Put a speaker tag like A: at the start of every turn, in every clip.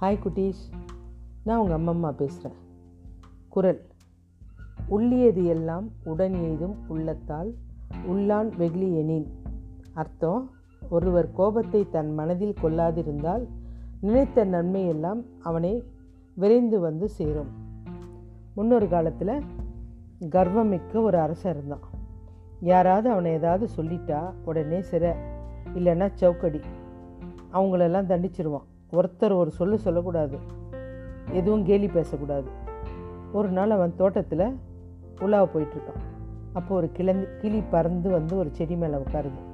A: Hi குட்டீஷ் நான் உங்கள் அம்மம்மா பேசுகிறேன் குரல். உள்ளியது எல்லாம் உடன் எய்தும் உள்ளத்தால் உள்ளான் வெகுளி எனின். அர்த்தம் ஒருவர் கோபத்தை தன் மனதில் கொள்ளாதிருந்தால் நினைத்த நன்மையெல்லாம் அவனை விரைந்து வந்து சேரும். முன்னொரு காலத்தில் கர்வமிக்க ஒரு அரசன் இருந்தான். யாராவது அவனை ஏதாவது சொல்லிட்டா உடனே சிறை இல்லைன்னா சவுக்கடி அவங்களெல்லாம் தண்டிச்சிருவான். ஒருத்தர் ஒரு சொல்லு சொல்லக்கூடாது. எதுவும் கேலி பேசக்கூடாது. ஒரு நாள் அவன் தோட்டத்தில் உலாவை போயிட்டுருக்கான். அப்போ ஒரு கிளந்தி கிளி பறந்து வந்து ஒரு செடி மேலே உட்காருது.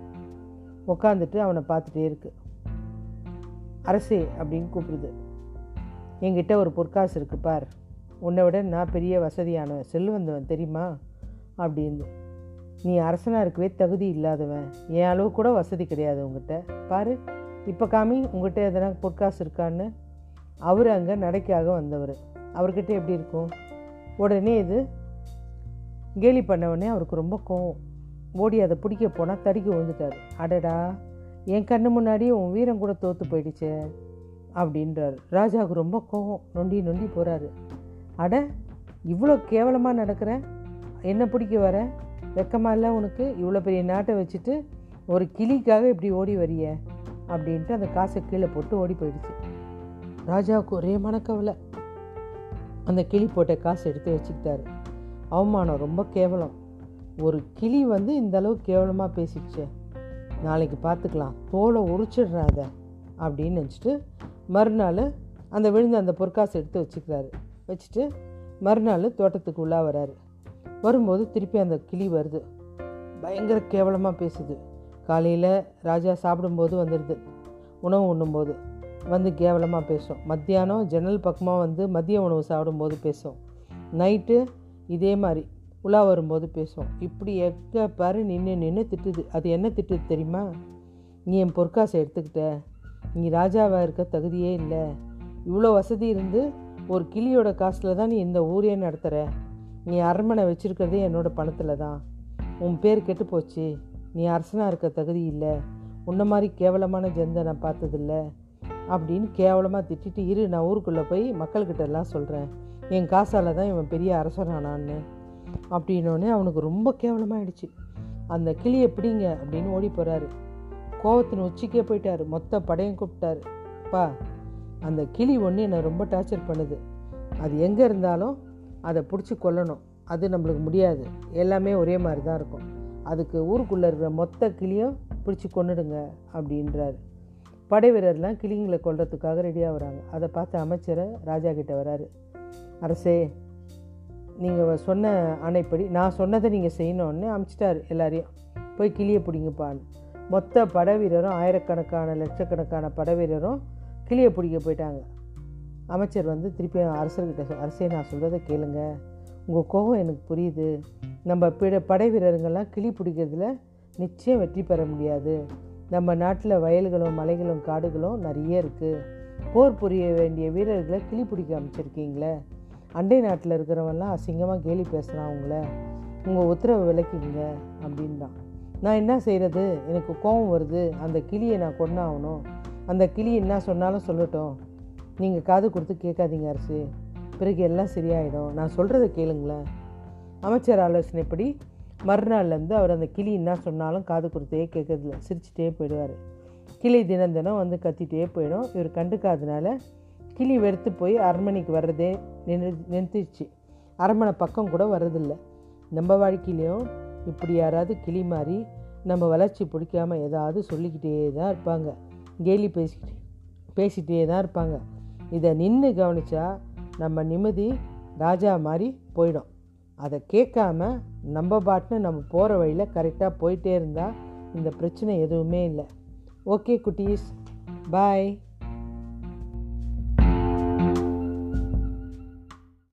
A: உட்காந்துட்டு அவனை பார்த்துட்டே இருக்கு. அரசே அப்படின்னு கூப்பிடுது. என்கிட்ட ஒரு பொற்காசு இருக்கு பார். உன்னை விட நான் பெரிய வசதியானவன் செல்வந்தவன் தெரியுமா? அப்படின்னு. நீ அரசனாக இருக்கவே தகுதி இல்லாதவன். என் அளவு கூட வசதி கிடையாது உங்ககிட்ட பாரு. இப்போ காமி உங்ககிட்ட எதனா பொற்காசு இருக்கான்னு அவர் அங்கே நடைக்காக வந்தவர். அவர்கிட்ட எப்படி இருக்கும்? உடனே இது கேலி பண்ணவொடனே அவருக்கு ரொம்ப கோவம். ஓடி அதை பிடிக்க போனால் தடுக்கி விழுந்துட்டார். அடடா என் கண்ணு முன்னாடி உன் வீரம் கூட தோற்று போயிடுச்சே அப்படின்றார். ராஜாவுக்கு ரொம்ப கோவம். நொண்டி நொண்டி போகிறாரு அட இவ்வளோ கேவலமாக நடக்கிற? என்ன பிடிக்க வர? வெக்கமாக இல்லை உனக்கு? இவ்வளோ பெரிய நாட்டை வச்சுட்டு ஒரு கிளிக்காக இப்படி ஓடி வரிய. அப்படின்ட்டு அந்த காசை கீழே போட்டு ஓடி போயிடுச்சு. ராஜாவுக்கு ஒரே மனக்கவலை. அந்த கிளி போட்ட காசு எடுத்து வச்சுக்கிட்டாரு. அவமானம் ரொம்ப கேவலம். ஒரு கிளி வந்து இந்த அளவு கேவலமாக பேசிடுச்சு. நாளைக்கு பார்த்துக்கலாம். தோலை உரிச்சிடுறாத அப்படின்னு நினச்சிட்டு மறுநாள் அந்த விழுந்த அந்த பொற்காசு எடுத்து வச்சுக்கிறாரு. வச்சுட்டு மறுநாள் தோட்டத்துக்கு உள்ளா வராரு. வரும்போது திருப்பி அந்த கிளி வருது. பயங்கர கேவலமாக பேசுது. காலையில் ராஜா சாப்பிடும்போது வந்துடுது உணவு உண்ணும்போது. வந்து கேவலமாக பேசும். மத்தியானம் ஜன்னல் பக்கமாக வந்து மதிய உணவு சாப்பிடும்போது பேசும். நைட்டு இதே மாதிரி உலா வரும்போது பேசும். இப்படி எக்க பாரு நின்று நின்று திட்டுது. அது என்ன திட்டுது தெரியுமா? நீ என் பொற்காசை எடுத்துக்கிட்ட. நீ ராஜாவாக இருக்க தகுதியே இல்லை. இவ்வளோ வசதி இருந்து ஒரு கிளியோட காசில் தான் நீ இந்த ஊரே நடத்துகிற நீ அரண்மனை வச்சுருக்கிறதே என்னோடய பணத்தில் தான் உன் பேர் கெட்டு போச்சு. நீ அரசனாக இருக்க தகுதி இல்லை. உன்ன மாதிரி கேவலமான ஜெந்தை நான் பார்த்ததில்ல. அப்படின்னு கேவலமாக திட்டிட்டு இரு நான் ஊருக்குள்ளே போய் மக்கள்கிட்ட எல்லாம் சொல்கிறேன் என் காசால் தான் இவன் பெரிய அரசனானான்னு. அப்படின்னோடனே அவனுக்கு ரொம்ப கேவலமாகிடுச்சு அந்த கிளியை பிடிங்க அப்படின்னு ஓடி போகிறாரு கோவத்தின் உச்சிக்கே போயிட்டார். மொத்த படையும் கூப்பிட்டாரு. பா அந்த கிளி ஒன்று என்னை ரொம்ப டார்ச்சர் பண்ணுது. அது எங்கே இருந்தாலும் அதை பிடிச்சி கொல்லணும். அது நம்மளுக்கு முடியாது. எல்லாமே ஒரே மாதிரி தான் இருக்கும். அதுக்கு ஊருக்குள்ளே இருக்கிற மொத்த கிளியும் பிடிச்சி கொண்டுடுங்க அப்படின்றாரு. படை வீரர்லாம் கிளிங்களை கொள்றதுக்காக ரெடியாக வராங்க. அதை பார்த்து அமைச்சரை ராஜா கிட்ட வராரு. அரசே நீங்கள் சொன்ன அணைப்படி நான் சொன்னதை நீங்கள் செய்யணும்னு அமைச்சிட்டார் எல்லாரையும். போய் கிளியை பிடிங்கப்பான்னு. மொத்த படை வீரரும் ஆயிரக்கணக்கான லட்சக்கணக்கான படை வீரரும் கிளியை பிடிக்க போயிட்டாங்க. அமைச்சர் வந்து திருப்பி அரசர்கிட்ட அரசே நான் சொல்கிறத கேளுங்க. உங்கள் கோபம் எனக்கு புரியுது. நம்ம பிட படை வீரருங்கெல்லாம் கிளி பிடிக்கிறதுல நிச்சயம் வெற்றி பெற முடியாது. நம்ம நாட்டில் வயல்களும் மலைகளும் காடுகளும் நிறைய இருக்குது போர் புரிய வேண்டிய வீரர்களை கிளி பிடிக்க அமைச்சிருக்கீங்களே? அண்டை நாட்டில் இருக்கிறவன்லாம் அசிங்கமாக கேலி பேசுகிறான் அவங்கள உங்கள் உத்தரவை விளக்கிங்க அப்படின்தான் நான் என்ன செய்கிறது எனக்கு கோபம் வருது. அந்த கிளியை நான் கொண்டாகணும் அந்த கிளி என்ன சொன்னாலும் சொல்லட்டும். நீங்கள் காது கொடுத்து கேட்காதீங்க அரசு. பிறகு எல்லாம் சரியாயிடும். நான் சொல்கிறத கேளுங்களேன். அமைச்சர் ஆலோசனைப்படி மறுநாள்லேருந்து அவர் அந்த கிளி என்ன சொன்னாலும் காது கொடுத்தே கேட்கறதில்ல. சிரிச்சிட்டே போயிடுவார். கிளி தினம் தினம் வந்து கத்திட்டே போயிடும். இவர் கண்டுக்காதனால கிளி வெறுத்து போய் அரண்மனைக்கு வர்றதே நின்று நிறுத்திடுச்சு. அரண்மனை பக்கம் கூட வர்றதில்ல. நம்ம வாழ்க்கையிலையும் இப்படி யாராவது கிளி மாதிரி நம்ம வளர்ச்சி பிடிக்காமல் ஏதாவது சொல்லிக்கிட்டே தான் இருப்பாங்க. கேலி பேசிக்கிட்டே பேசிகிட்டே தான் இருப்பாங்க. இதை நின்று கவனித்தா நம்ம நிம்மதி ராஜா மாதிரி போயிடும். அதை கேட்காம நம்ம பாட்டுன்னு நம்ம போகிற வழியில் கரெக்டாக போயிட்டே இருந்தால் இந்த பிரச்சனை எதுவுமே இல்லை. ஓகே குட்டீஸ். பாய்